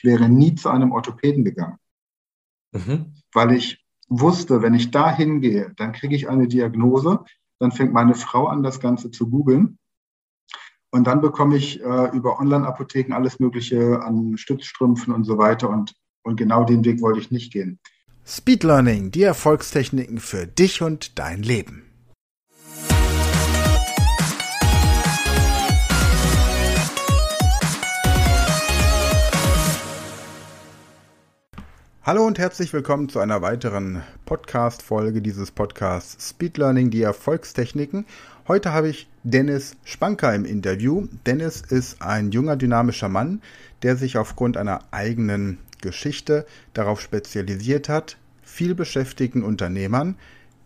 ich wäre nie zu einem Orthopäden gegangen. Mhm. Weil ich wusste, wenn ich da hingehe, dann kriege ich eine Diagnose, dann fängt meine Frau an, das Ganze zu googeln. Und dann bekomme ich äh, über Online-Apotheken alles Mögliche an Stützstrümpfen und so weiter. Und, und genau den Weg wollte ich nicht gehen. Speed Learning, die Erfolgstechniken für dich und dein Leben. Hallo und herzlich willkommen zu einer weiteren Podcast-Folge dieses Podcasts Speed Learning, die Erfolgstechniken. Heute habe ich Dennis Spanker im Interview. Dennis ist ein junger, dynamischer Mann, der sich aufgrund einer eigenen Geschichte darauf spezialisiert hat, viel beschäftigten Unternehmern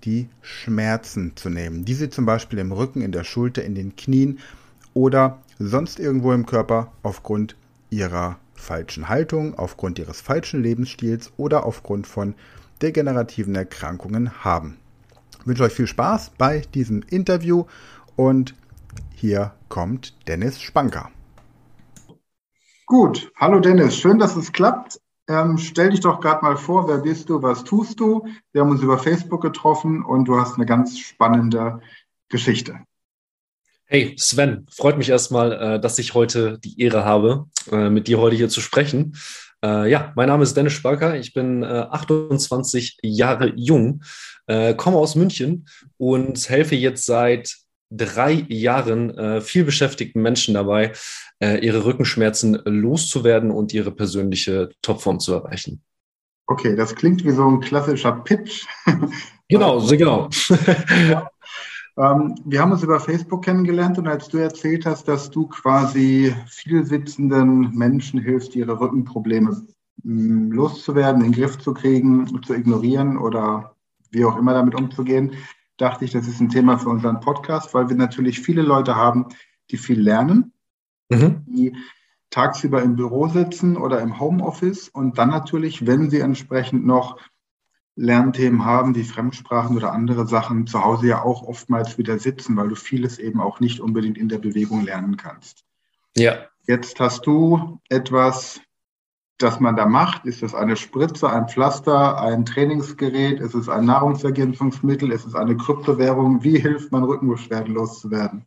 die Schmerzen zu nehmen, die sie zum Beispiel im Rücken, in der Schulter, in den Knien oder sonst irgendwo im Körper aufgrund ihrer falschen Haltung, aufgrund ihres falschen Lebensstils oder aufgrund von degenerativen Erkrankungen haben. Ich wünsche euch viel Spaß bei diesem Interview und hier kommt Dennis Spanker. Gut, hallo Dennis, schön, dass es klappt. Ähm, stell dich doch gerade mal vor, wer bist du, was tust du? Wir haben uns über Facebook getroffen und du hast eine ganz spannende Geschichte. Hey Sven, freut mich erstmal, äh, dass ich heute die Ehre habe, äh, mit dir heute hier zu sprechen. Äh, ja, mein Name ist Dennis Sparker, ich bin 28 Jahre jung, komme aus München und helfe jetzt seit drei Jahren viel beschäftigten Menschen dabei, ihre Rückenschmerzen loszuwerden und ihre persönliche Topform zu erreichen. Okay, das klingt wie so ein klassischer Pitch. Genau, so genau. Ähm, wir haben uns über Facebook kennengelernt und als du erzählt hast, dass du quasi vielsitzenden Menschen hilfst, ihre Rückenprobleme mh, mm, loszuwerden, in den Griff zu kriegen, zu ignorieren oder wie auch immer damit umzugehen, dachte ich, das ist ein Thema für unseren Podcast, weil wir natürlich viele Leute haben, die viel lernen, mhm. die tagsüber im Büro sitzen oder im Homeoffice und dann natürlich, wenn sie entsprechend noch Lernthemen haben, wie Fremdsprachen oder andere Sachen zu Hause ja auch oftmals wieder sitzen, weil du vieles eben auch nicht unbedingt in der Bewegung lernen kannst. Ja. Jetzt hast du etwas, das man da macht. Ist es eine Spritze, ein Pflaster, ein Trainingsgerät? Ist es ein Nahrungsergänzungsmittel? Ist es eine Kryptowährung? Wie hilft man Rückenbeschwerden loszuwerden?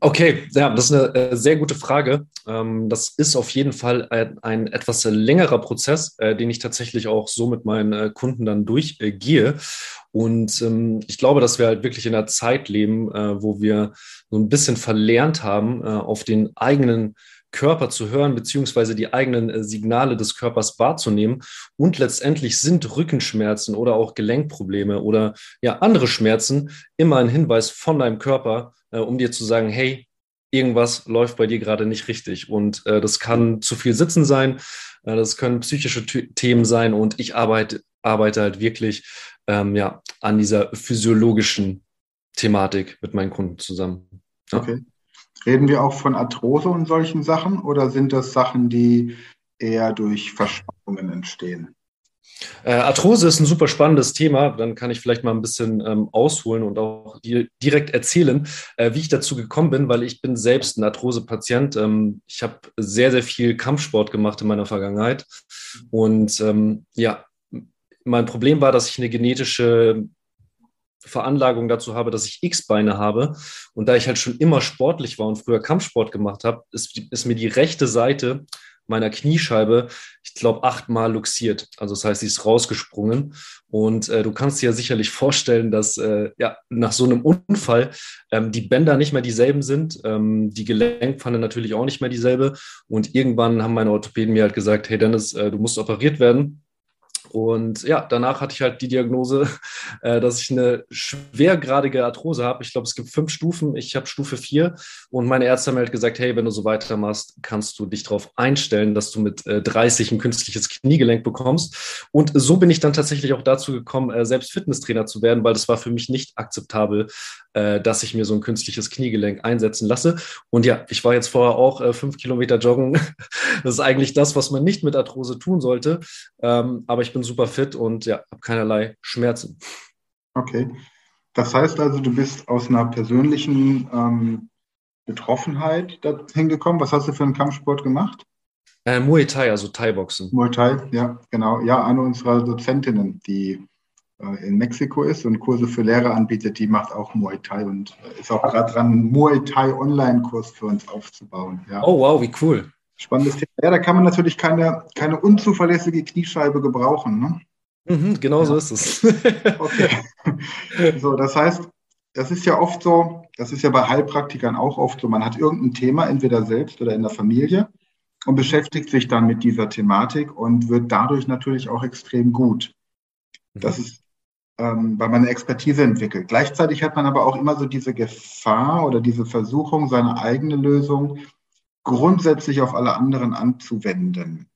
Okay, ja, das ist eine äh, sehr gute Frage. Ähm, das ist auf jeden Fall ein, etwas längerer Prozess, äh, den ich tatsächlich auch so mit meinen äh, Kunden dann durchgehe. Und ähm, ich glaube, dass wir halt wirklich in einer Zeit leben, wo wir so ein bisschen verlernt haben, auf den eigenen Körper zu hören, beziehungsweise die eigenen Signale des Körpers wahrzunehmen. Und letztendlich sind Rückenschmerzen oder auch Gelenkprobleme oder ja andere Schmerzen immer ein Hinweis von deinem Körper, äh, um dir zu sagen, hey, irgendwas läuft bei dir gerade nicht richtig. Und äh, das kann zu viel Sitzen sein, äh, das können psychische Themen sein und ich arbeite, arbeite halt wirklich ähm, ja, an dieser physiologischen Thematik mit meinen Kunden zusammen. Ja. Okay. Reden wir auch von Arthrose und solchen Sachen oder sind das Sachen, die eher durch Verspannungen entstehen? Äh, Arthrose ist ein super spannendes Thema. Dann kann ich vielleicht mal ein bisschen ähm, ausholen und auch dir direkt erzählen, äh, wie ich dazu gekommen bin, weil ich bin selbst ein Arthrose-Patient. Ähm, ich habe sehr, sehr viel Kampfsport gemacht in meiner Vergangenheit. Und ähm, ja, mein Problem war, dass ich eine genetische Veranlagung dazu habe, dass ich X-Beine habe. Und da ich halt schon immer sportlich war und früher Kampfsport gemacht habe, ist, ist mir die rechte Seite meiner Kniescheibe, glaube, achtmal luxiert. Also das heißt, sie ist rausgesprungen. Und äh, du kannst dir ja sicherlich vorstellen, dass äh, ja, nach so einem Unfall ähm, die Bänder nicht mehr dieselben sind, ähm, die Gelenkpfanne natürlich auch nicht mehr dieselbe. Und irgendwann haben meine Orthopäden mir halt gesagt, hey Dennis, äh, du musst operiert werden. Und ja, danach hatte ich halt die Diagnose, äh, dass ich eine schwergradige Arthrose habe. Ich glaube, es gibt fünf Stufen. Ich habe Stufe vier. Und meine Ärzte haben halt gesagt, hey, wenn du so weitermachst, kannst du dich darauf einstellen, dass du mit äh, 30 ein künstliches Kniegelenk bekommst. Und so bin ich dann tatsächlich auch dazu gekommen, äh, selbst Fitnesstrainer zu werden, weil das war für mich nicht akzeptabel, äh, dass ich mir so ein künstliches Kniegelenk einsetzen lasse. Und ja, ich war jetzt vorher auch äh, fünf Kilometer joggen. das ist eigentlich das, was man nicht mit Arthrose tun sollte. Ähm, aber ich bin super fit und ja, habe keinerlei Schmerzen. Okay. Das heißt also, du bist aus einer persönlichen ähm, Betroffenheit hingekommen. Was hast du für einen Kampfsport gemacht? Äh, Muay Thai, also Thai-Boxen. Muay Thai, ja, genau. Ja, eine unserer Dozentinnen, die äh, in Mexiko ist und Kurse für Lehrer anbietet, die macht auch Muay Thai und ist auch gerade dran, einen Muay Thai Online-Kurs für uns aufzubauen. Ja. Oh, wow, wie cool. Spannendes Thema. Ja, da kann man natürlich keine, keine unzuverlässige Kniescheibe gebrauchen. Ne? Mhm, genau ja. so ist es. okay. So, das heißt, das ist ja oft so, das ist ja bei Heilpraktikern auch oft so, man hat irgendein Thema, entweder selbst oder in der Familie und beschäftigt sich dann mit dieser Thematik und wird dadurch natürlich auch extrem gut. Das mhm. ist, ähm, weil man eine Expertise entwickelt. Gleichzeitig hat man aber auch immer so diese Gefahr oder diese Versuchung, seine eigene Lösung grundsätzlich auf alle anderen anzuwenden.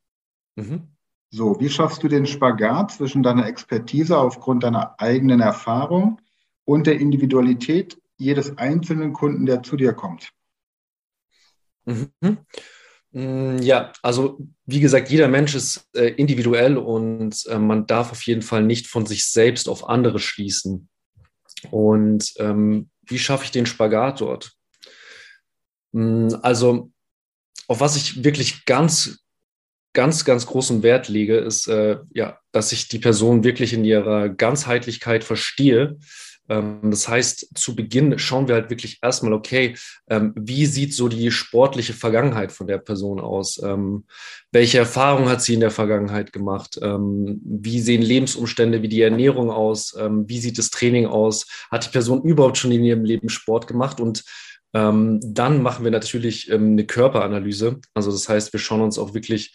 Mhm. So, wie schaffst du den Spagat zwischen deiner Expertise aufgrund deiner eigenen Erfahrung und der Individualität jedes einzelnen Kunden, der zu dir kommt? Mhm. Mm, ja, also wie gesagt, jeder Mensch ist äh, individuell und äh, man darf auf jeden Fall nicht von sich selbst auf andere schließen. Und ähm, wie schaffe ich den Spagat dort? Mm, also auf was ich wirklich ganz, ganz, ganz großen Wert lege, ist, äh, ja, dass ich die Person wirklich in ihrer Ganzheitlichkeit verstehe ähm, das heißt, zu Beginn schauen wir halt wirklich erstmal, okay, ähm, wie sieht so die sportliche Vergangenheit von der Person aus? Ähm, welche Erfahrungen hat sie in der Vergangenheit gemacht? wie sehen Lebensumstände wie die Ernährung aus? wie sieht das Training aus? Hat die Person überhaupt schon in ihrem Leben Sport gemacht? Und dann machen wir natürlich eine Körperanalyse. Also das heißt, wir schauen uns auch wirklich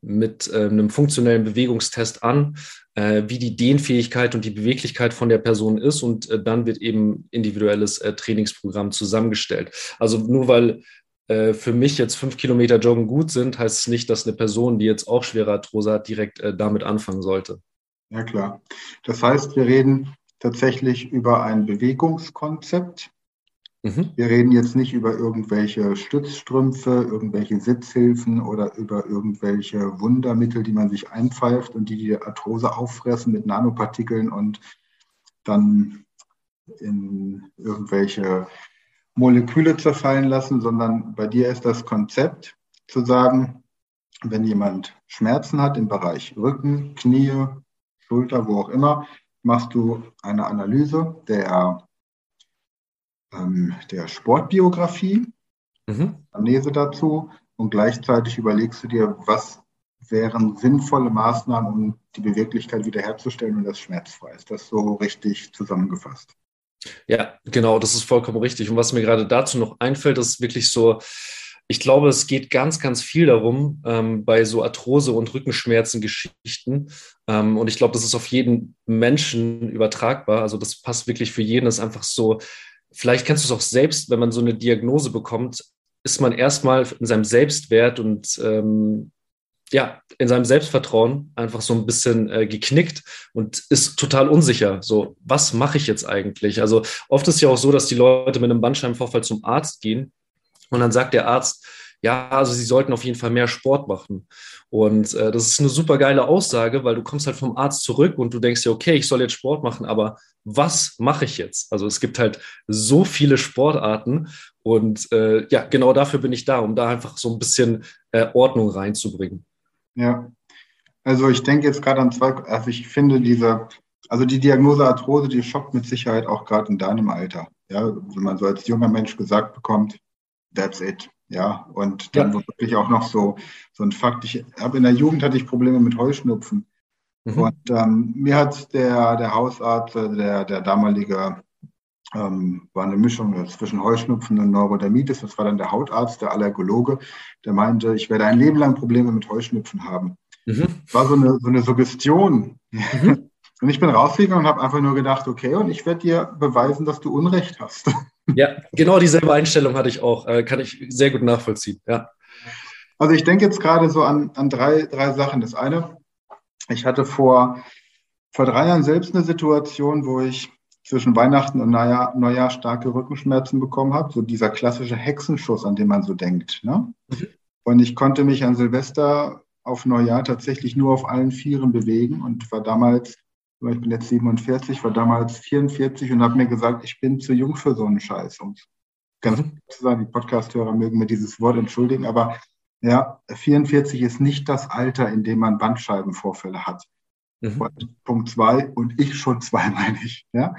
mit äh, einem funktionellen Bewegungstest an, äh, wie die Dehnfähigkeit und die Beweglichkeit von der Person ist und äh, dann wird eben individuelles äh, Trainingsprogramm zusammengestellt. Also nur weil äh, für mich jetzt fünf Kilometer Joggen gut sind, heißt es nicht, dass eine Person, die jetzt auch schwere Arthrose hat, direkt äh, damit anfangen sollte. Ja klar. Das heißt, wir reden tatsächlich über ein Bewegungskonzept, Mhm. Wir reden jetzt nicht über irgendwelche Stützstrümpfe, irgendwelche Sitzhilfen oder über irgendwelche Wundermittel, die man sich einpfeift und die die Arthrose auffressen mit Nanopartikeln und dann in irgendwelche Moleküle zerfallen lassen, sondern bei dir ist das Konzept zu sagen, wenn jemand Schmerzen hat im Bereich Rücken, Knie, Schulter, wo auch immer, machst du eine Analyse der ähm, der Sportbiografie, mhm. Amnese dazu und gleichzeitig überlegst du dir, was wären sinnvolle Maßnahmen, um die Beweglichkeit wiederherzustellen und das schmerzfrei ist. Das so richtig zusammengefasst. Ja, genau, das ist vollkommen richtig. Und was mir gerade dazu noch einfällt, ist wirklich so, ich glaube, es geht ganz, ganz viel darum, ähm, bei so Arthrose- und Rückenschmerzen-Geschichten. Ähm, und ich glaube, das ist auf jeden Menschen übertragbar. Also das passt wirklich für jeden. Das ist einfach so, vielleicht kennst du es auch selbst, wenn man so eine Diagnose bekommt, ist man erstmal in seinem Selbstwert und ähm, ja, in seinem Selbstvertrauen einfach so ein bisschen äh, geknickt und ist total unsicher. So, was mache ich jetzt eigentlich? Also oft ist ja auch so, dass die Leute mit einem Bandscheibenvorfall zum Arzt gehen und dann sagt der Arzt, ja, also sie sollten auf jeden Fall mehr Sport machen. Und äh, das ist eine super geile Aussage, weil du kommst halt vom Arzt zurück und du denkst dir, okay, ich soll jetzt Sport machen, aber was mache ich jetzt? Also es gibt halt so viele Sportarten und äh, ja, genau dafür bin ich da, um da einfach so ein bisschen äh, Ordnung reinzubringen. Ja, also ich denke jetzt gerade an zwei, also ich finde diese, also die Diagnose Arthrose, die schockt mit Sicherheit auch gerade in deinem Alter. Ja, wenn man so als junger Mensch gesagt bekommt, that's it. Ja, und dann ja. wirklich auch noch so, so ein Fakt. Ich habe in der Jugend hatte ich Probleme mit Heuschnupfen. Mhm. Und ähm, mir hat der, der Hausarzt, äh, der, der damalige, ähm, war eine Mischung zwischen Heuschnupfen und Neurodermitis. Das war dann der Hautarzt, der Allergologe, der meinte, ich werde ein Leben lang Probleme mit Heuschnupfen haben. Mhm. War so eine, so eine Suggestion. Mhm. Und ich bin rausgegangen und habe einfach nur gedacht, okay, und ich werde dir beweisen, dass du Unrecht hast. Ja, genau dieselbe Einstellung hatte ich auch. Äh, kann ich sehr gut nachvollziehen. Ja. Also ich denke jetzt gerade so an, an drei, drei Sachen. Das eine, ich hatte vor, vor drei Jahren selbst eine Situation, wo ich zwischen Weihnachten und Neujahr, Neujahr starke Rückenschmerzen bekommen habe. So dieser klassische Hexenschuss, an den man so denkt. Ne? Mhm. Und ich konnte mich an Silvester auf Neujahr tatsächlich nur auf allen Vieren bewegen und war damals ich bin jetzt 47, war damals 44 und habe mir gesagt, ich bin zu jung für so einen Scheiß. Und ganz mhm. zu sagen, die Podcasthörer mögen mir dieses Wort entschuldigen, aber Ja, 44 ist nicht das Alter, in dem man Bandscheibenvorfälle hat. Mhm. Punkt zwei und ich schon zwei, meine ich. Ja,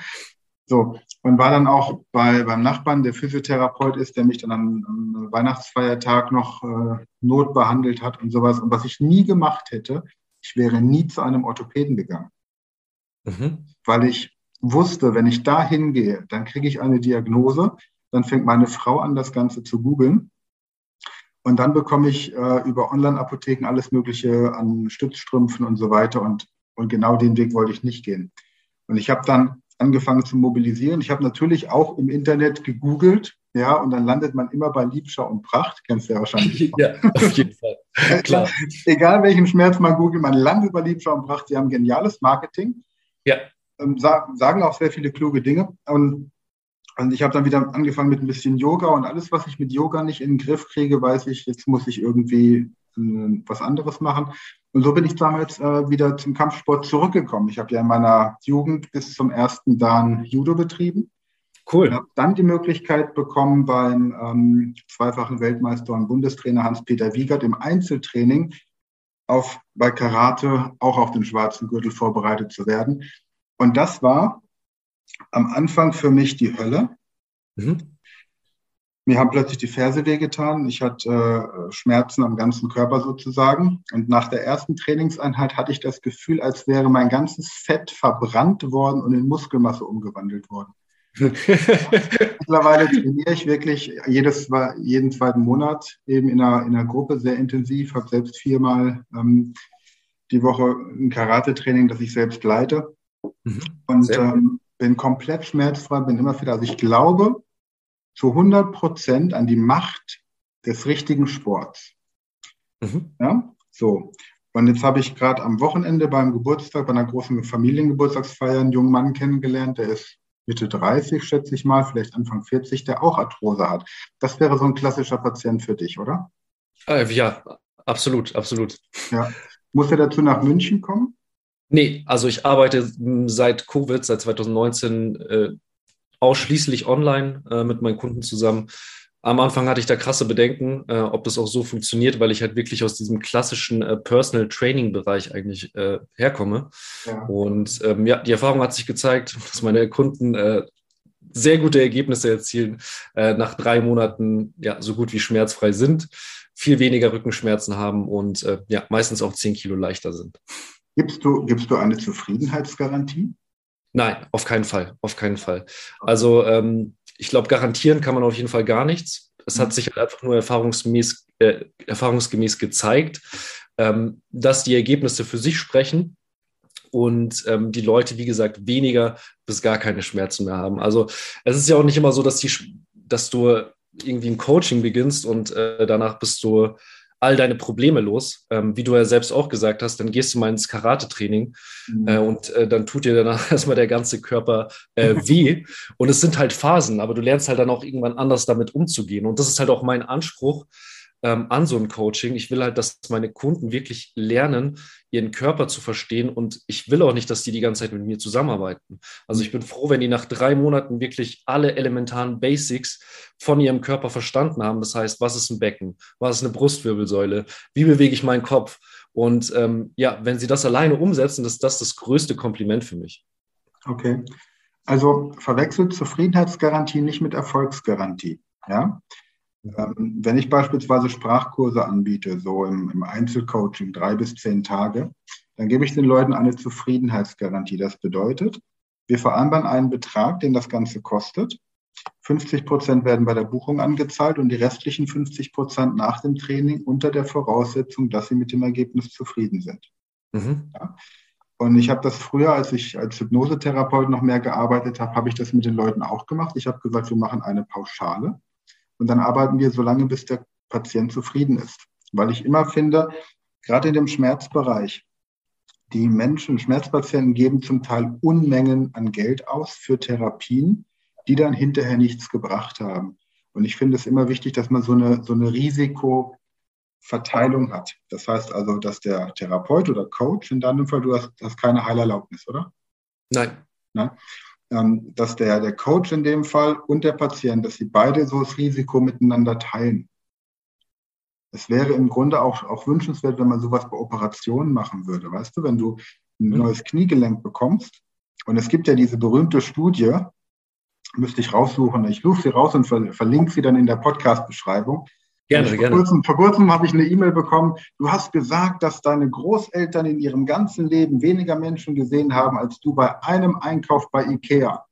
so und war dann auch bei beim Nachbarn, der Physiotherapeut ist, der mich dann am, am Weihnachtsfeiertag noch äh, notbehandelt hat und sowas. Und was ich nie gemacht hätte, ich wäre nie zu einem Orthopäden gegangen, mhm. weil ich wusste, wenn ich da hingehe, dann kriege ich eine Diagnose, dann fängt meine Frau an, das Ganze zu googeln. Und dann bekomme ich äh, über Online-Apotheken alles Mögliche an Stützstrümpfen und so weiter. Und, und genau den Weg wollte ich nicht gehen. Und ich habe dann angefangen zu mobilisieren. Ich habe natürlich auch im Internet gegoogelt, ja, und dann landet man immer bei Liebschau und Pracht, kennst du ja wahrscheinlich. ja, auf jeden Fall. Klar. Egal welchen Schmerz man googelt, man landet bei Liebschau und Pracht. Sie haben geniales Marketing. Ja. Ähm, sagen auch sehr viele kluge Dinge. Und und ich habe dann wieder angefangen mit ein bisschen Yoga und alles, was ich mit Yoga nicht in den Griff kriege, weiß ich, jetzt muss ich irgendwie äh, was anderes machen. Und so bin ich damals äh, wieder zum Kampfsport zurückgekommen. Ich habe ja in meiner Jugend bis zum ersten Dan Judo betrieben. Cool. Ich habe dann die Möglichkeit bekommen, beim ähm, zweifachen Weltmeister und Bundestrainer Hans-Peter Wiegert im Einzeltraining auf, bei Karate auch auf den schwarzen Gürtel vorbereitet zu werden. Und das war am Anfang für mich die Hölle. Mhm. Mir haben plötzlich die Ferse wehgetan. Ich hatte äh, Schmerzen am ganzen Körper sozusagen. Und nach der ersten Trainingseinheit hatte ich das Gefühl, als wäre mein ganzes Fett verbrannt worden und in Muskelmasse umgewandelt worden. Mittlerweile trainiere ich wirklich jedes, jeden zweiten Monat eben in einer, in einer Gruppe sehr intensiv, habe selbst viermal ähm, die Woche ein Karate-Training, das ich selbst leite. Mhm. Und ähm, bin komplett schmerzfrei, bin immer fit. Also ich glaube zu 100 Prozent an die Macht des richtigen Sports. Mhm. Ja, so. Und jetzt habe ich gerade am Wochenende beim Geburtstag, bei einer großen Familiengeburtstagsfeier einen jungen Mann kennengelernt, der ist Mitte 30, schätze ich mal, vielleicht Anfang 40, der auch Arthrose hat. Das wäre so ein klassischer Patient für dich, oder? Äh, ja, absolut, absolut. Ja. Muss er dazu nach München kommen? Nee, also ich arbeite seit Covid, seit 2019 äh, ausschließlich online äh, mit meinen Kunden zusammen. Am Anfang hatte ich da krasse Bedenken, äh, ob das auch so funktioniert, weil ich halt wirklich aus diesem klassischen äh, Personal Training Bereich eigentlich äh, herkomme. Ja. Und ähm, ja, die Erfahrung hat sich gezeigt, dass meine Kunden äh, sehr gute Ergebnisse erzielen, äh, nach drei Monaten ja so gut wie schmerzfrei sind, viel weniger Rückenschmerzen haben und äh, ja meistens auch zehn Kilo leichter sind. Gibst du, gibst du eine Zufriedenheitsgarantie? Nein, auf keinen Fall, auf keinen Fall. Also ähm, ich glaube, garantieren kann man auf jeden Fall gar nichts. Es hat mhm. sich halt einfach nur erfahrungsgemäß, äh, erfahrungsgemäß gezeigt, ähm, dass die Ergebnisse für sich sprechen und ähm, die Leute, wie gesagt, weniger bis gar keine Schmerzen mehr haben. Also es ist ja auch nicht immer so, dass, die, dass du irgendwie ein Coaching beginnst und äh, danach bist du all deine Probleme los. Ähm, wie du ja selbst auch gesagt hast, dann gehst du mal ins Karate-Training mhm. äh, und äh, dann tut dir danach erstmal der ganze Körper äh, weh. und es sind halt Phasen, aber du lernst halt dann auch irgendwann anders damit umzugehen. Und das ist halt auch mein Anspruch, ähm, an so ein Coaching. Ich will halt, dass meine Kunden wirklich lernen, ihren Körper zu verstehen und ich will auch nicht, dass die die ganze Zeit mit mir zusammenarbeiten. Also ich bin froh, wenn die nach drei Monaten wirklich alle elementaren Basics von ihrem Körper verstanden haben. Das heißt, was ist ein Becken? Was ist eine Brustwirbelsäule? Wie bewege ich meinen Kopf? Und ähm, ja, wenn sie das alleine umsetzen, ist das das größte Kompliment für mich. Okay. Also verwechselt Zufriedenheitsgarantie nicht mit Erfolgsgarantie. Ja? Ähm, wenn ich beispielsweise Sprachkurse anbiete, so im, im, Einzelcoaching, drei bis zehn Tage, dann gebe ich den Leuten eine Zufriedenheitsgarantie. Das bedeutet, wir vereinbaren einen Betrag, den das Ganze kostet. 50 Prozent werden bei der Buchung angezahlt und die restlichen 50 Prozent nach dem Training unter der Voraussetzung, dass sie mit dem Ergebnis zufrieden sind. Mhm. Ja? Und ich habe das früher, als ich als Hypnosetherapeut noch mehr gearbeitet habe, habe ich das mit den Leuten auch gemacht. Ich habe gesagt, wir machen eine Pauschale. Und dann arbeiten wir so lange, bis der Patient zufrieden ist. Weil ich immer finde, gerade in dem Schmerzbereich, die Menschen, Schmerzpatienten geben zum Teil Unmengen an Geld aus für Therapien, die dann hinterher nichts gebracht haben. Und ich finde es immer wichtig, dass man so eine, so eine Risikoverteilung hat. Das heißt also, dass der Therapeut oder Coach, in deinem Fall, du hast, hast keine Heilerlaubnis, oder? Nein. Nein? Ähm, dass der, der Coach in dem Fall und der Patient, dass sie beide so das Risiko miteinander teilen. es wäre im Grunde auch, auch wünschenswert, wenn man sowas bei Operationen machen würde. Weißt du, wenn du ein mhm. neues Kniegelenk bekommst und es gibt ja diese berühmte Studie, müsste ich raussuchen, ich suche sie raus und verlinke sie dann in der Podcast-Beschreibung. Gerne, vor gerne. Kurzem, vor kurzem habe ich eine E-Mail bekommen. Du hast gesagt, dass deine Großeltern in ihrem ganzen Leben weniger Menschen gesehen haben als du bei einem Einkauf bei IKEA.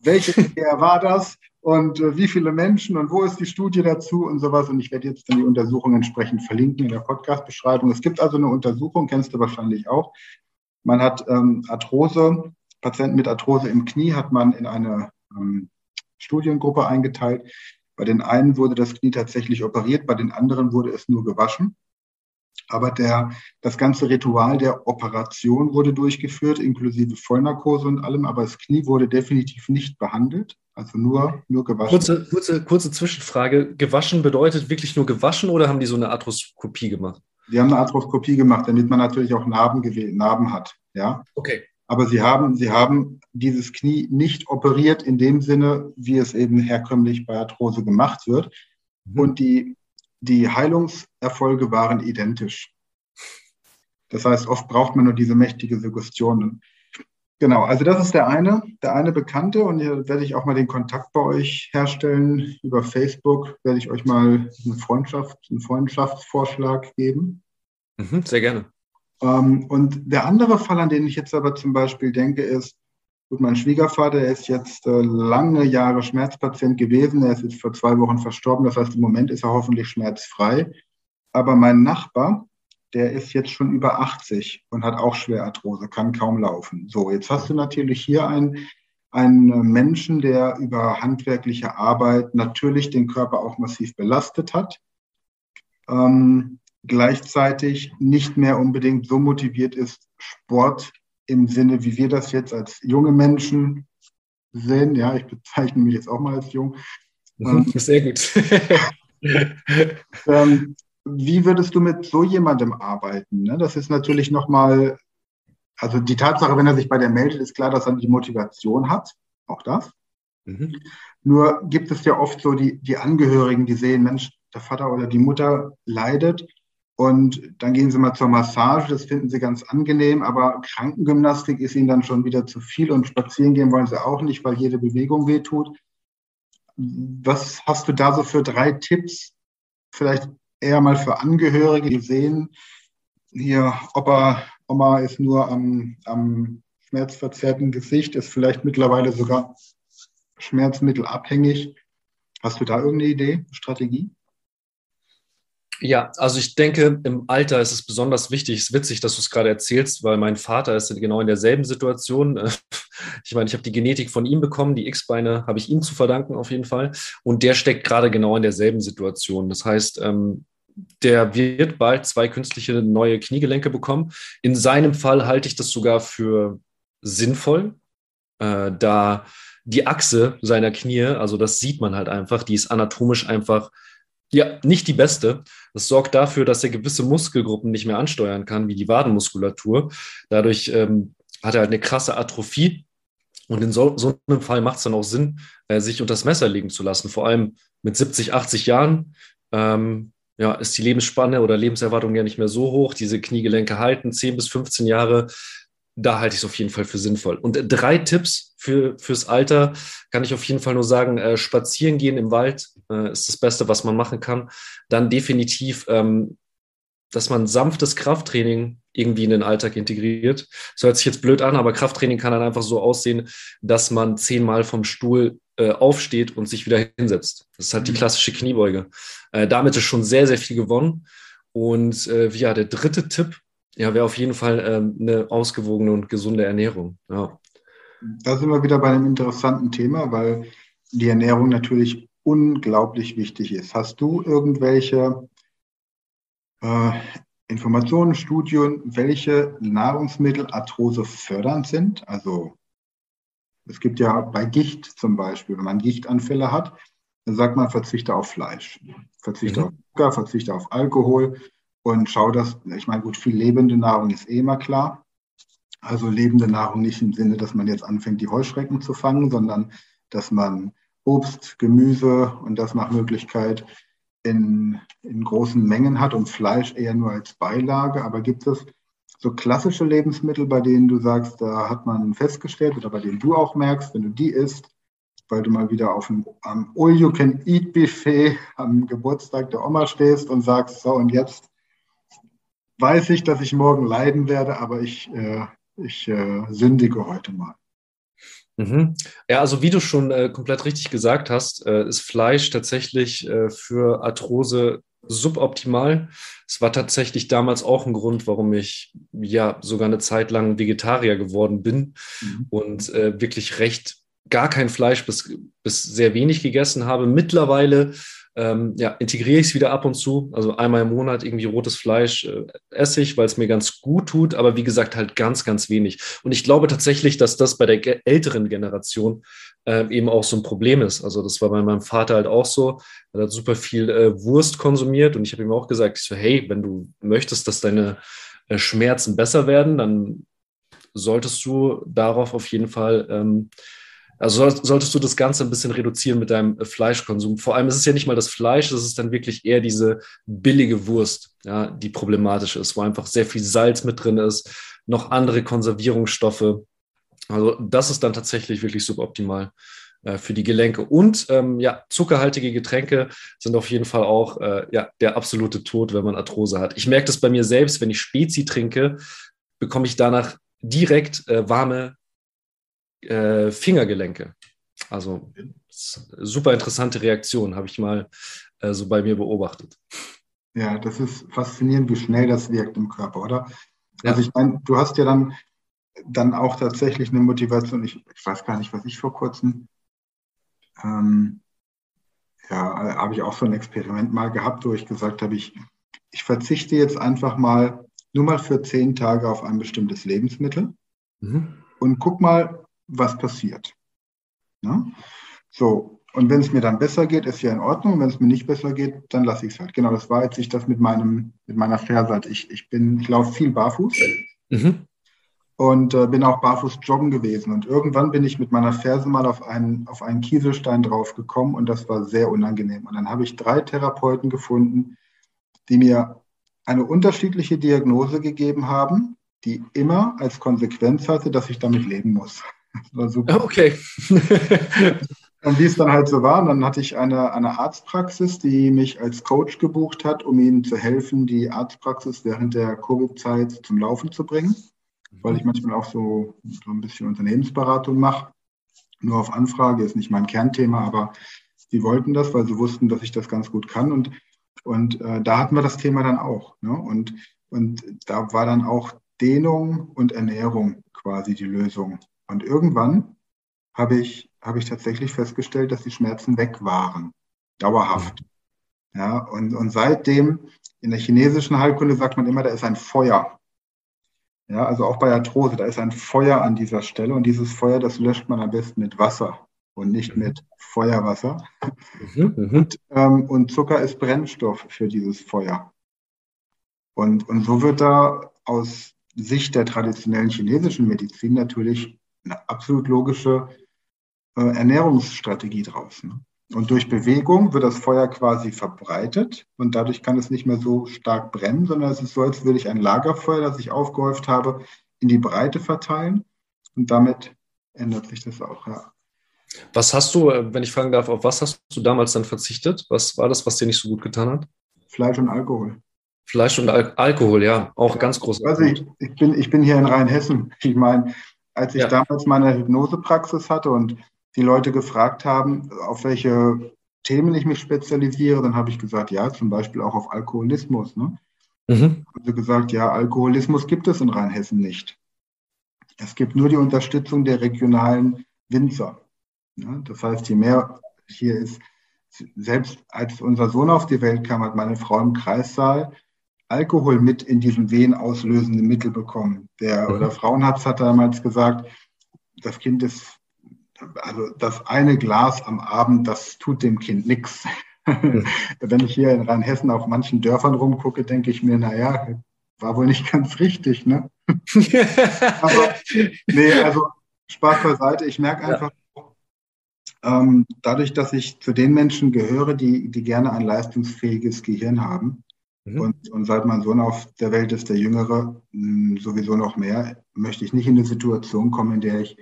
Welche IKEA war das? und äh, wie viele Menschen und wo ist die Studie dazu und sowas. Und ich werde jetzt dann die Untersuchung entsprechend verlinken in der Podcast-Beschreibung. Es gibt also eine Untersuchung, kennst du wahrscheinlich auch. Man hat ähm, Arthrose, Patienten mit Arthrose im Knie hat man in eine ähm, Studiengruppe eingeteilt. Bei den einen wurde das Knie tatsächlich operiert, bei den anderen wurde es nur gewaschen. Aber der, das ganze Ritual der Operation wurde durchgeführt, inklusive Vollnarkose und allem, aber das Knie wurde definitiv nicht behandelt, also nur, nur gewaschen. Kurze, kurze, kurze Zwischenfrage. Gewaschen bedeutet wirklich nur gewaschen oder haben die so eine Arthroskopie gemacht? Die haben eine Arthroskopie gemacht, damit man natürlich auch Narben, Narben hat. Ja? Okay. Aber sie haben, sie haben dieses Knie nicht operiert in dem Sinne, wie es eben herkömmlich bei Arthrose gemacht wird. Mhm. Und die die Heilungserfolge waren identisch. Das heißt, oft braucht man nur diese mächtige Suggestion. Genau, also das ist der eine, der eine Bekannte und hier werde ich auch mal den Kontakt bei euch herstellen. Über Facebook werde ich euch mal eine Freundschaft, einen Freundschaftsvorschlag geben. Mhm, sehr gerne. Ähm, und der andere Fall, an den ich jetzt aber zum Beispiel denke, ist, Gut, mein Schwiegervater ist jetzt äh, lange Jahre Schmerzpatient gewesen. Er ist jetzt vor zwei Wochen verstorben. Das heißt, im Moment ist er hoffentlich schmerzfrei. Aber mein Nachbar, der ist jetzt schon über 80 und hat auch Schwerarthrose, kann kaum laufen. So, jetzt hast du natürlich hier einen, einen Menschen, der über handwerkliche Arbeit natürlich den Körper auch massiv belastet hat. Ähm, gleichzeitig nicht mehr unbedingt so motiviert ist, Sport im Sinne, wie wir das jetzt als junge Menschen sehen. Ja, ich bezeichne mich jetzt auch mal als jung. Mhm, ähm, Sehr gut. ähm, wie würdest du mit so jemandem arbeiten? Ne? Das ist natürlich nochmal, also die Tatsache, wenn er sich bei dir meldet, ist klar, dass er die Motivation hat. Auch das. Mhm. Nur gibt es ja oft so die, die Angehörigen, die sehen, Mensch, der Vater oder die Mutter leidet und dann gehen sie mal zur Massage, das finden sie ganz angenehm, aber Krankengymnastik ist ihnen dann schon wieder zu viel und spazieren gehen wollen sie auch nicht, weil jede Bewegung wehtut. Was hast du da so für drei Tipps? Vielleicht eher mal für Angehörige, die sehen, hier, Opa, Oma ist nur am, am schmerzverzerrten Gesicht, ist vielleicht mittlerweile sogar schmerzmittelabhängig. Hast du da irgendeine Idee, Strategie? Ja, also ich denke, im Alter ist es besonders wichtig. Es ist witzig, dass du es gerade erzählst, weil mein Vater ist genau in derselben Situation. Ich meine, ich habe die Genetik von ihm bekommen, die X-Beine habe ich ihm zu verdanken auf jeden Fall. Und der steckt gerade genau in derselben Situation. Das heißt, ähm, der wird bald zwei künstliche neue Kniegelenke bekommen. In seinem Fall halte ich das sogar für sinnvoll, äh, da die Achse seiner Knie, also das sieht man halt einfach, die ist anatomisch einfach ja, nicht die beste. Das sorgt dafür, dass er gewisse Muskelgruppen nicht mehr ansteuern kann, wie die Wadenmuskulatur. Dadurch ähm, hat er halt eine krasse Atrophie. Und in so, so einem Fall macht es dann auch Sinn, äh, sich unter das Messer legen zu lassen. Vor allem mit 70, 80 Jahren ähm, ja, ist die Lebensspanne oder Lebenserwartung ja nicht mehr so hoch. Diese Kniegelenke halten 10 bis 15 Jahre da halte ich es auf jeden Fall für sinnvoll. Und äh, drei Tipps für, fürs Alter kann ich auf jeden Fall nur sagen, äh, spazieren gehen im Wald äh, ist das Beste, was man machen kann. Dann definitiv, ähm, dass man sanftes Krafttraining irgendwie in den Alltag integriert. Das hört sich jetzt blöd an, aber Krafttraining kann dann einfach so aussehen, dass man zehnmal vom Stuhl äh, aufsteht und sich wieder hinsetzt. Das ist halt die mhm. klassische Kniebeuge. Äh, damit ist schon sehr, sehr viel gewonnen. Und äh, ja, der dritte Tipp, ja, wäre auf jeden Fall ähm, eine ausgewogene und gesunde Ernährung. Ja. Da sind wir wieder bei einem interessanten Thema, weil die Ernährung natürlich unglaublich wichtig ist. Hast du irgendwelche äh, Informationen, Studien, welche Nahrungsmittel Arthrose fördernd sind? Also es gibt ja bei Gicht zum Beispiel, wenn man Gichtanfälle hat, dann sagt man, verzichte auf Fleisch, verzichte mhm. auf Zucker, verzichte auf Alkohol, und schau das, ich meine, gut, viel lebende Nahrung ist eh immer klar. Also lebende Nahrung nicht im Sinne, dass man jetzt anfängt, die Heuschrecken zu fangen, sondern dass man Obst, Gemüse und das nach Möglichkeit in, in großen Mengen hat und Fleisch eher nur als Beilage. Aber gibt es so klassische Lebensmittel, bei denen du sagst, da hat man festgestellt oder bei denen du auch merkst, wenn du die isst, weil du mal wieder auf dem am All-You-Can-Eat-Buffet am Geburtstag der Oma stehst und sagst, so und jetzt weiß ich, dass ich morgen leiden werde, aber ich, äh, ich äh, sündige heute mal. Mhm. Ja, also wie du schon äh, komplett richtig gesagt hast, äh, ist Fleisch tatsächlich äh, für Arthrose suboptimal. Es war tatsächlich damals auch ein Grund, warum ich ja sogar eine Zeit lang Vegetarier geworden bin mhm. und äh, wirklich recht gar kein Fleisch bis, bis sehr wenig gegessen habe. Mittlerweile ähm, ja, integriere ich es wieder ab und zu. Also einmal im Monat irgendwie rotes Fleisch äh, esse ich, weil es mir ganz gut tut, aber wie gesagt, halt ganz, ganz wenig. Und ich glaube tatsächlich, dass das bei der älteren Generation äh, eben auch so ein Problem ist. Also das war bei meinem Vater halt auch so. Er hat super viel äh, Wurst konsumiert und ich habe ihm auch gesagt, ich so, hey, wenn du möchtest, dass deine äh, Schmerzen besser werden, dann solltest du darauf auf jeden Fall ähm, also solltest du das Ganze ein bisschen reduzieren mit deinem äh, Fleischkonsum. Vor allem ist es ja nicht mal das Fleisch, es ist dann wirklich eher diese billige Wurst, ja, die problematisch ist, wo einfach sehr viel Salz mit drin ist, noch andere Konservierungsstoffe. Also das ist dann tatsächlich wirklich suboptimal äh, für die Gelenke. Und ähm, ja, zuckerhaltige Getränke sind auf jeden Fall auch äh, ja, der absolute Tod, wenn man Arthrose hat. Ich merke das bei mir selbst, wenn ich Spezi trinke, bekomme ich danach direkt äh, warme äh, Fingergelenke. Also super interessante Reaktion, habe ich mal äh, so bei mir beobachtet. Ja, das ist faszinierend, wie schnell das wirkt im Körper, oder? Ja. Also ich meine, du hast ja dann, dann auch tatsächlich eine Motivation. Ich, ich weiß gar nicht, was ich vor kurzem, ähm, ja, habe ich auch so ein Experiment mal gehabt, wo ich gesagt habe, ich, ich verzichte jetzt einfach mal nur mal für zehn Tage auf ein bestimmtes Lebensmittel mhm. und guck mal, was passiert. Ja? So, und wenn es mir dann besser geht, ist ja in Ordnung. Wenn es mir nicht besser geht, dann lasse ich es halt. Genau, das war jetzt ich das mit meinem, mit meiner Ferse. Ich, ich bin, ich laufe viel barfuß mhm. und äh, bin auch barfuß joggen gewesen. Und irgendwann bin ich mit meiner Ferse mal auf einen, auf einen Kieselstein draufgekommen und das war sehr unangenehm. Und dann habe ich drei Therapeuten gefunden, die mir eine unterschiedliche Diagnose gegeben haben, die immer als Konsequenz hatte, dass ich damit leben muss. War super. Okay. und wie es dann halt so war, dann hatte ich eine, eine Arztpraxis, die mich als Coach gebucht hat, um ihnen zu helfen, die Arztpraxis während der Covid-Zeit zum Laufen zu bringen, weil ich manchmal auch so, so ein bisschen Unternehmensberatung mache. Nur auf Anfrage ist nicht mein Kernthema, aber die wollten das, weil sie wussten, dass ich das ganz gut kann. Und, und äh, da hatten wir das Thema dann auch. Ne? Und, und da war dann auch Dehnung und Ernährung quasi die Lösung. Und irgendwann habe ich, habe ich tatsächlich festgestellt, dass die Schmerzen weg waren. Dauerhaft. Ja, und, und seitdem, in der chinesischen Heilkunde sagt man immer, da ist ein Feuer. Ja, also auch bei Arthrose, da ist ein Feuer an dieser Stelle und dieses Feuer, das löscht man am besten mit Wasser und nicht mhm. mit Feuerwasser. Mhm, mhm, und, ähm, und Zucker ist Brennstoff für dieses Feuer. Und, und so wird da aus Sicht der traditionellen chinesischen Medizin natürlich eine absolut logische äh, Ernährungsstrategie draußen. Ne? Und durch Bewegung wird das Feuer quasi verbreitet und dadurch kann es nicht mehr so stark brennen, sondern es ist so, als würde ich ein Lagerfeuer, das ich aufgehäuft habe, in die Breite verteilen und damit ändert sich das auch, ja. Was hast du, äh, wenn ich fragen darf, auf was hast du damals dann verzichtet? Was war das, was dir nicht so gut getan hat? Fleisch und Alkohol. Fleisch und Al Alkohol, ja, auch ja. ganz groß. Also ich, ich, bin, ich bin hier in Rheinhessen. Ich meine, als ich ja. damals meine Hypnosepraxis hatte und die Leute gefragt haben, auf welche Themen ich mich spezialisiere, dann habe ich gesagt, ja, zum Beispiel auch auf Alkoholismus. Ne? Mhm. Also gesagt, ja, Alkoholismus gibt es in Rheinhessen nicht. Es gibt nur die Unterstützung der regionalen Winzer. Ja? Das heißt, je mehr hier ist, selbst als unser Sohn auf die Welt kam, hat meine Frau im Kreissaal Alkohol mit in diesem wehenauslösenden Mittel bekommen. Der mhm. oder Frauenarzt hat damals gesagt, das Kind ist, also das eine Glas am Abend, das tut dem Kind nichts. Mhm. Wenn ich hier in Rheinhessen auf manchen Dörfern rumgucke, denke ich mir, naja, war wohl nicht ganz richtig, ne? Aber nee, also Spaß beiseite. Ich merke einfach, ja. ähm, dadurch, dass ich zu den Menschen gehöre, die, die gerne ein leistungsfähiges Gehirn haben. Mhm. Und, und seit mein Sohn auf der Welt ist, der Jüngere, hm, sowieso noch mehr, möchte ich nicht in eine Situation kommen, in der ich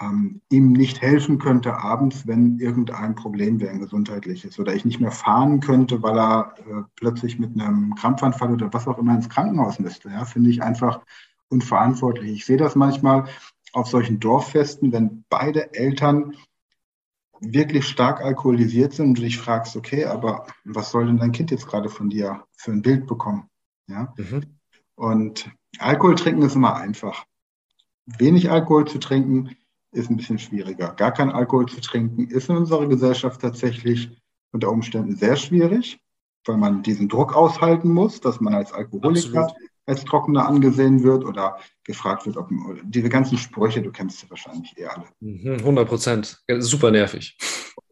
ähm, ihm nicht helfen könnte abends, wenn irgendein Problem wäre, ein gesundheitliches, oder ich nicht mehr fahren könnte, weil er äh, plötzlich mit einem Krampfanfall oder was auch immer ins Krankenhaus müsste. Ja, finde ich einfach unverantwortlich. Ich sehe das manchmal auf solchen Dorffesten, wenn beide Eltern wirklich stark alkoholisiert sind und du dich fragst, okay, aber was soll denn dein Kind jetzt gerade von dir für ein Bild bekommen? Ja. Mhm. Und Alkohol trinken ist immer einfach. Wenig Alkohol zu trinken ist ein bisschen schwieriger. Gar kein Alkohol zu trinken ist in unserer Gesellschaft tatsächlich unter Umständen sehr schwierig, weil man diesen Druck aushalten muss, dass man als Alkoholiker Absolut. Als Trockener angesehen wird oder gefragt wird, ob diese ganzen Sprüche, du kennst sie wahrscheinlich eher alle. 100 mhm, Prozent, super nervig.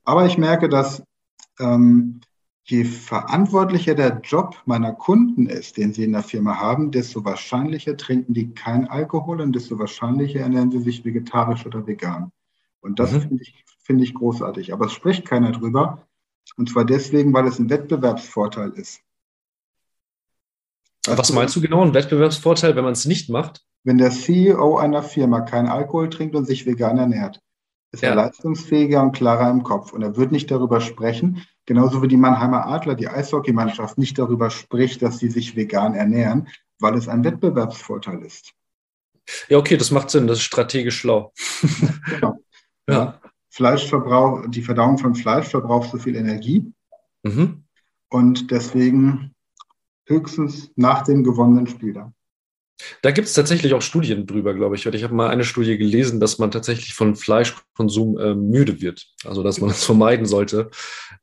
Aber ich merke, dass ähm, je verantwortlicher der Job meiner Kunden ist, den sie in der Firma haben, desto wahrscheinlicher trinken die kein Alkohol und desto wahrscheinlicher ernähren sie sich vegetarisch oder vegan. Und das mhm. finde ich, find ich großartig. Aber es spricht keiner drüber. Und zwar deswegen, weil es ein Wettbewerbsvorteil ist. Was meinst du genau? Ein Wettbewerbsvorteil, wenn man es nicht macht? Wenn der CEO einer Firma keinen Alkohol trinkt und sich vegan ernährt, ist ja. er leistungsfähiger und klarer im Kopf. Und er wird nicht darüber sprechen, genauso wie die Mannheimer Adler, die Eishockeymannschaft, nicht darüber spricht, dass sie sich vegan ernähren, weil es ein Wettbewerbsvorteil ist. Ja, okay, das macht Sinn, das ist strategisch schlau. genau. Ja. Fleischverbrauch, die Verdauung von Fleisch verbraucht so viel Energie. Mhm. Und deswegen höchstens nach dem gewonnenen Spiel dann. Da gibt es tatsächlich auch Studien drüber, glaube ich. Ich habe mal eine Studie gelesen, dass man tatsächlich von Fleischkonsum äh, müde wird. Also dass man es vermeiden sollte,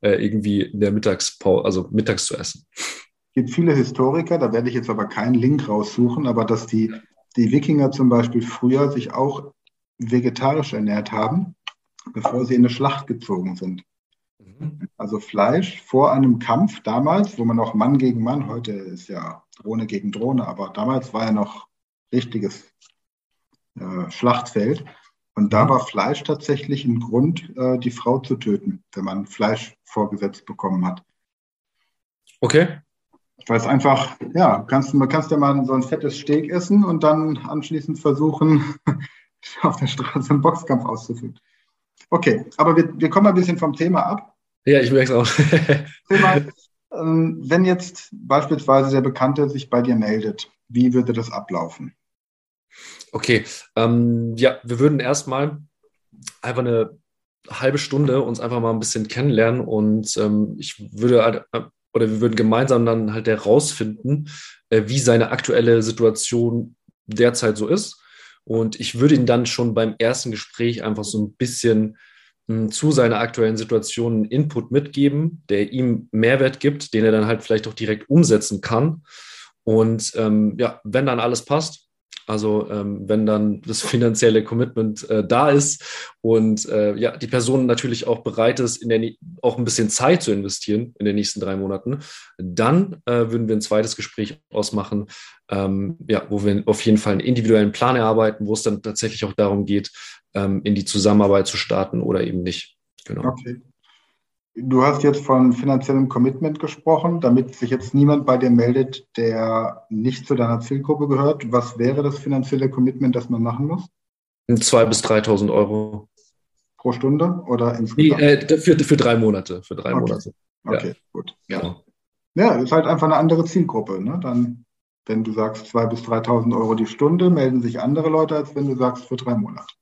äh, irgendwie in der Mittagspause, also mittags zu essen. Es gibt viele Historiker, da werde ich jetzt aber keinen Link raussuchen, aber dass die, die Wikinger zum Beispiel früher sich auch vegetarisch ernährt haben, bevor sie in eine Schlacht gezogen sind. Mhm. Also Fleisch vor einem Kampf damals, wo man noch Mann gegen Mann, heute ist ja Drohne gegen Drohne, aber damals war ja noch richtiges äh, Schlachtfeld. Und da mhm. war Fleisch tatsächlich ein Grund, äh, die Frau zu töten, wenn man Fleisch vorgesetzt bekommen hat. Okay. Weil es einfach, ja, kannst, man kannst ja mal so ein fettes Steak essen und dann anschließend versuchen, auf der Straße einen Boxkampf auszuführen. Okay, aber wir, wir kommen ein bisschen vom Thema ab. Ja, ich merke es auch. Thema, ähm, wenn jetzt beispielsweise der Bekannte sich bei dir meldet, wie würde das ablaufen? Okay, ähm, ja, wir würden erstmal einfach eine halbe Stunde uns einfach mal ein bisschen kennenlernen und ähm, ich würde halt, äh, oder wir würden gemeinsam dann halt herausfinden, äh, wie seine aktuelle Situation derzeit so ist. Und ich würde ihn dann schon beim ersten Gespräch einfach so ein bisschen zu seiner aktuellen Situation einen Input mitgeben, der ihm Mehrwert gibt, den er dann halt vielleicht auch direkt umsetzen kann. Und ähm, ja, wenn dann alles passt, also ähm, wenn dann das finanzielle Commitment äh, da ist und äh, ja, die Person natürlich auch bereit ist, in der auch ein bisschen Zeit zu investieren in den nächsten drei Monaten, dann äh, würden wir ein zweites Gespräch ausmachen, ähm, ja, wo wir auf jeden Fall einen individuellen Plan erarbeiten, wo es dann tatsächlich auch darum geht, ähm, in die Zusammenarbeit zu starten oder eben nicht. Genau. Okay. Du hast jetzt von finanziellem Commitment gesprochen, damit sich jetzt niemand bei dir meldet, der nicht zu deiner Zielgruppe gehört. Was wäre das finanzielle Commitment, das man machen muss? 2.000 bis 3.000 Euro. Pro Stunde oder insgesamt? Nee, äh, für, für drei Monate. Für drei okay. Monate. Okay, ja. gut. Ja. Genau. ja, ist halt einfach eine andere Zielgruppe. Ne? Dann, wenn du sagst 2.000 bis 3.000 Euro die Stunde, melden sich andere Leute, als wenn du sagst für drei Monate.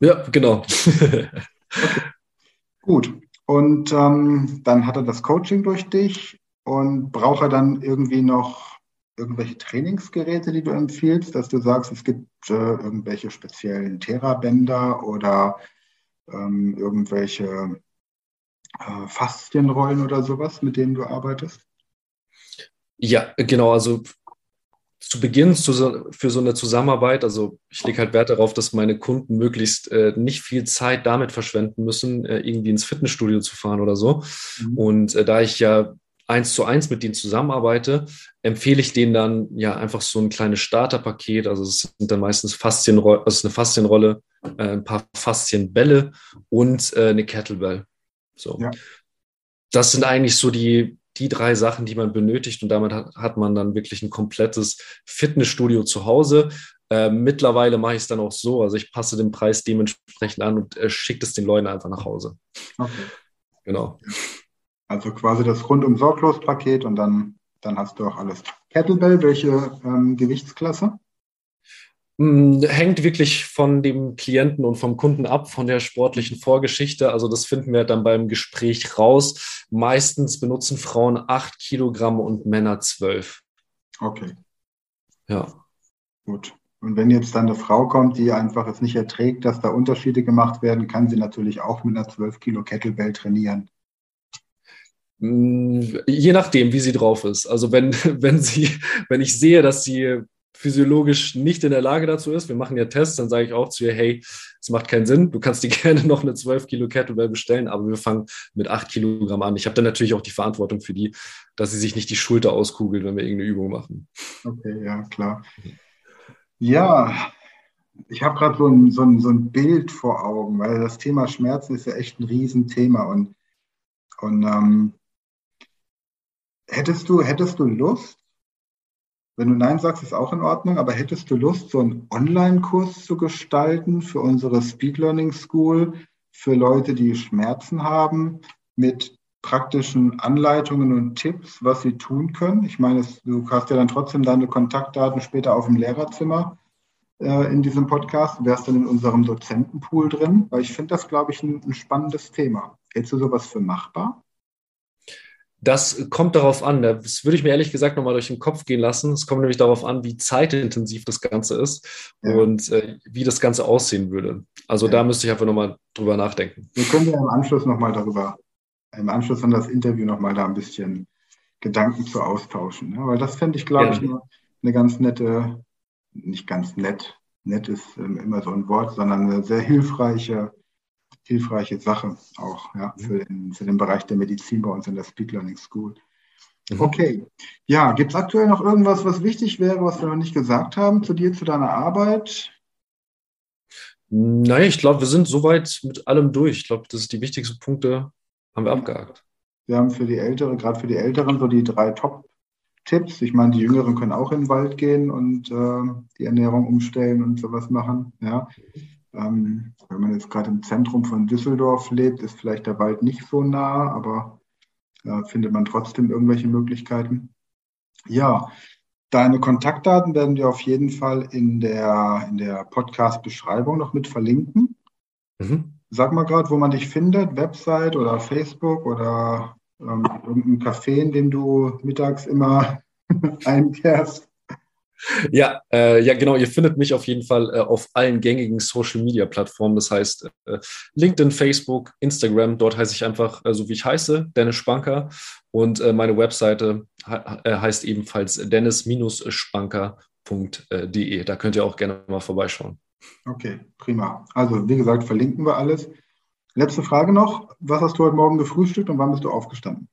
Ja, genau. okay. Gut. Und ähm, dann hat er das Coaching durch dich und braucht er dann irgendwie noch irgendwelche Trainingsgeräte, die du empfiehlst, dass du sagst, es gibt äh, irgendwelche speziellen Therabänder oder ähm, irgendwelche äh, Faszienrollen oder sowas, mit denen du arbeitest? Ja, genau. Also zu Beginn zu, für so eine Zusammenarbeit, also ich lege halt Wert darauf, dass meine Kunden möglichst äh, nicht viel Zeit damit verschwenden müssen, äh, irgendwie ins Fitnessstudio zu fahren oder so. Mhm. Und äh, da ich ja eins zu eins mit denen zusammenarbeite, empfehle ich denen dann ja einfach so ein kleines Starterpaket. Also es sind dann meistens Faszienrolle, also eine Faszienrolle, äh, ein paar Faszienbälle und äh, eine Kettlebell. So. Ja. Das sind eigentlich so die, die drei Sachen, die man benötigt und damit hat, hat man dann wirklich ein komplettes Fitnessstudio zu Hause. Äh, mittlerweile mache ich es dann auch so, also ich passe den Preis dementsprechend an und äh, schicke es den Leuten einfach nach Hause. Okay. Genau. Also quasi das rundum sorglos Paket und dann, dann hast du auch alles. Kettlebell, welche ähm, Gewichtsklasse? Hm, hängt wirklich von dem Klienten und vom Kunden ab, von der sportlichen Vorgeschichte. Also das finden wir dann beim Gespräch raus. Meistens benutzen Frauen acht Kilogramm und Männer zwölf. Okay. Ja. Gut. Und wenn jetzt dann eine Frau kommt, die einfach es nicht erträgt, dass da Unterschiede gemacht werden, kann sie natürlich auch mit einer 12 Kilo Kettlebell trainieren. Hm, je nachdem, wie sie drauf ist. Also wenn, wenn sie, wenn ich sehe, dass sie physiologisch nicht in der Lage dazu ist, wir machen ja Tests, dann sage ich auch zu ihr, hey, es macht keinen Sinn, du kannst dir gerne noch eine 12 Kilo Kettlebell bestellen, aber wir fangen mit 8 Kilogramm an. Ich habe dann natürlich auch die Verantwortung für die, dass sie sich nicht die Schulter auskugelt, wenn wir irgendeine Übung machen. Okay, ja, klar. Ja, ich habe gerade so ein, so, ein, so ein Bild vor Augen, weil das Thema Schmerzen ist ja echt ein Riesenthema und, und ähm, hättest du, hättest du Lust, wenn du Nein sagst, ist auch in Ordnung, aber hättest du Lust, so einen Online-Kurs zu gestalten für unsere Speed Learning School, für Leute, die Schmerzen haben, mit praktischen Anleitungen und Tipps, was sie tun können? Ich meine, du hast ja dann trotzdem deine Kontaktdaten später auf dem Lehrerzimmer äh, in diesem Podcast. Wärst dann in unserem Dozentenpool drin, weil ich finde das, glaube ich, ein, ein spannendes Thema. Hältst du sowas für machbar? Das kommt darauf an. Das würde ich mir ehrlich gesagt nochmal durch den Kopf gehen lassen. Es kommt nämlich darauf an, wie zeitintensiv das Ganze ist ja. und äh, wie das Ganze aussehen würde. Also ja. da müsste ich einfach nochmal drüber nachdenken. Wir können ja im Anschluss nochmal darüber, im Anschluss an das Interview nochmal da ein bisschen Gedanken zu austauschen. Ja, weil das fände ich, glaube ich, eine, eine, ganz nette, nicht ganz nett, nett ist ähm, immer so ein Wort, sondern eine sehr hilfreiche hilfreiche Sache auch ja, mhm. für, den, für den Bereich der Medizin bei uns in der Speed Learning School. Mhm. Okay. Ja, gibt es aktuell noch irgendwas, was wichtig wäre, was wir noch nicht gesagt haben zu dir, zu deiner Arbeit? Nein, ich glaube, wir sind soweit mit allem durch. Ich glaube, das ist die wichtigsten Punkte, haben wir abgehakt. Wir haben für die Älteren, gerade für die Älteren, so die drei Top-Tipps. Ich meine, die Jüngeren können auch in den Wald gehen und äh, die Ernährung umstellen und sowas machen. Ja. Ähm, jetzt gerade im Zentrum von Düsseldorf lebt, ist vielleicht der Wald nicht so nah, aber äh, findet man trotzdem irgendwelche Möglichkeiten. Ja, deine Kontaktdaten werden wir auf jeden Fall in der, in der Podcast-Beschreibung noch mit verlinken. Mhm. Sag mal gerade, wo man dich findet, Website oder Facebook oder ähm, irgendein Café, in dem du mittags immer einkehrst. Ja, äh, ja, genau. Ihr findet mich auf jeden Fall äh, auf allen gängigen Social Media Plattformen. Das heißt äh, LinkedIn, Facebook, Instagram. Dort heiße ich einfach äh, so, wie ich heiße, Dennis Spanker. Und äh, meine Webseite he heißt ebenfalls dennis-spanker.de. Da könnt ihr auch gerne mal vorbeischauen. Okay, prima. Also, wie gesagt, verlinken wir alles. Letzte Frage noch. Was hast du heute Morgen gefrühstückt und wann bist du aufgestanden?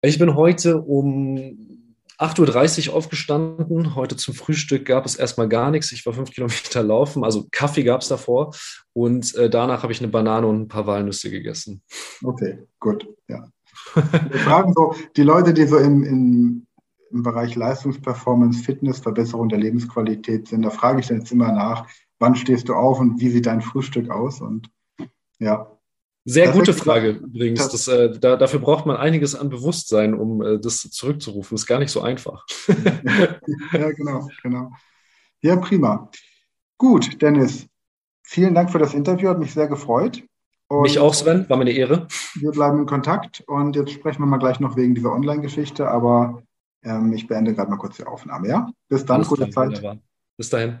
Ich bin heute um 8.30 Uhr aufgestanden. Heute zum Frühstück gab es erstmal gar nichts. Ich war fünf Kilometer laufen. Also Kaffee gab es davor. Und äh, danach habe ich eine Banane und ein paar Walnüsse gegessen. Okay, gut. Ja. Wir fragen so, die Leute, die so im, im, im Bereich Leistungsperformance, Fitness, Verbesserung der Lebensqualität sind, da frage ich dann jetzt immer nach, wann stehst du auf und wie sieht dein Frühstück aus? Und ja, sehr gute Frage übrigens. Das, äh, da, dafür braucht man einiges an Bewusstsein, um äh, das zurückzurufen. Das ist gar nicht so einfach. ja, genau, genau. Ja, prima. Gut, Dennis, vielen Dank für das Interview, hat mich sehr gefreut. Und mich auch, Sven, war mir eine Ehre. Wir bleiben in Kontakt und jetzt sprechen wir mal gleich noch wegen dieser Online-Geschichte, aber ähm, ich beende gerade mal kurz die Aufnahme, ja? Bis dann, Alles gute Zeit. Wunderbar. Bis dahin.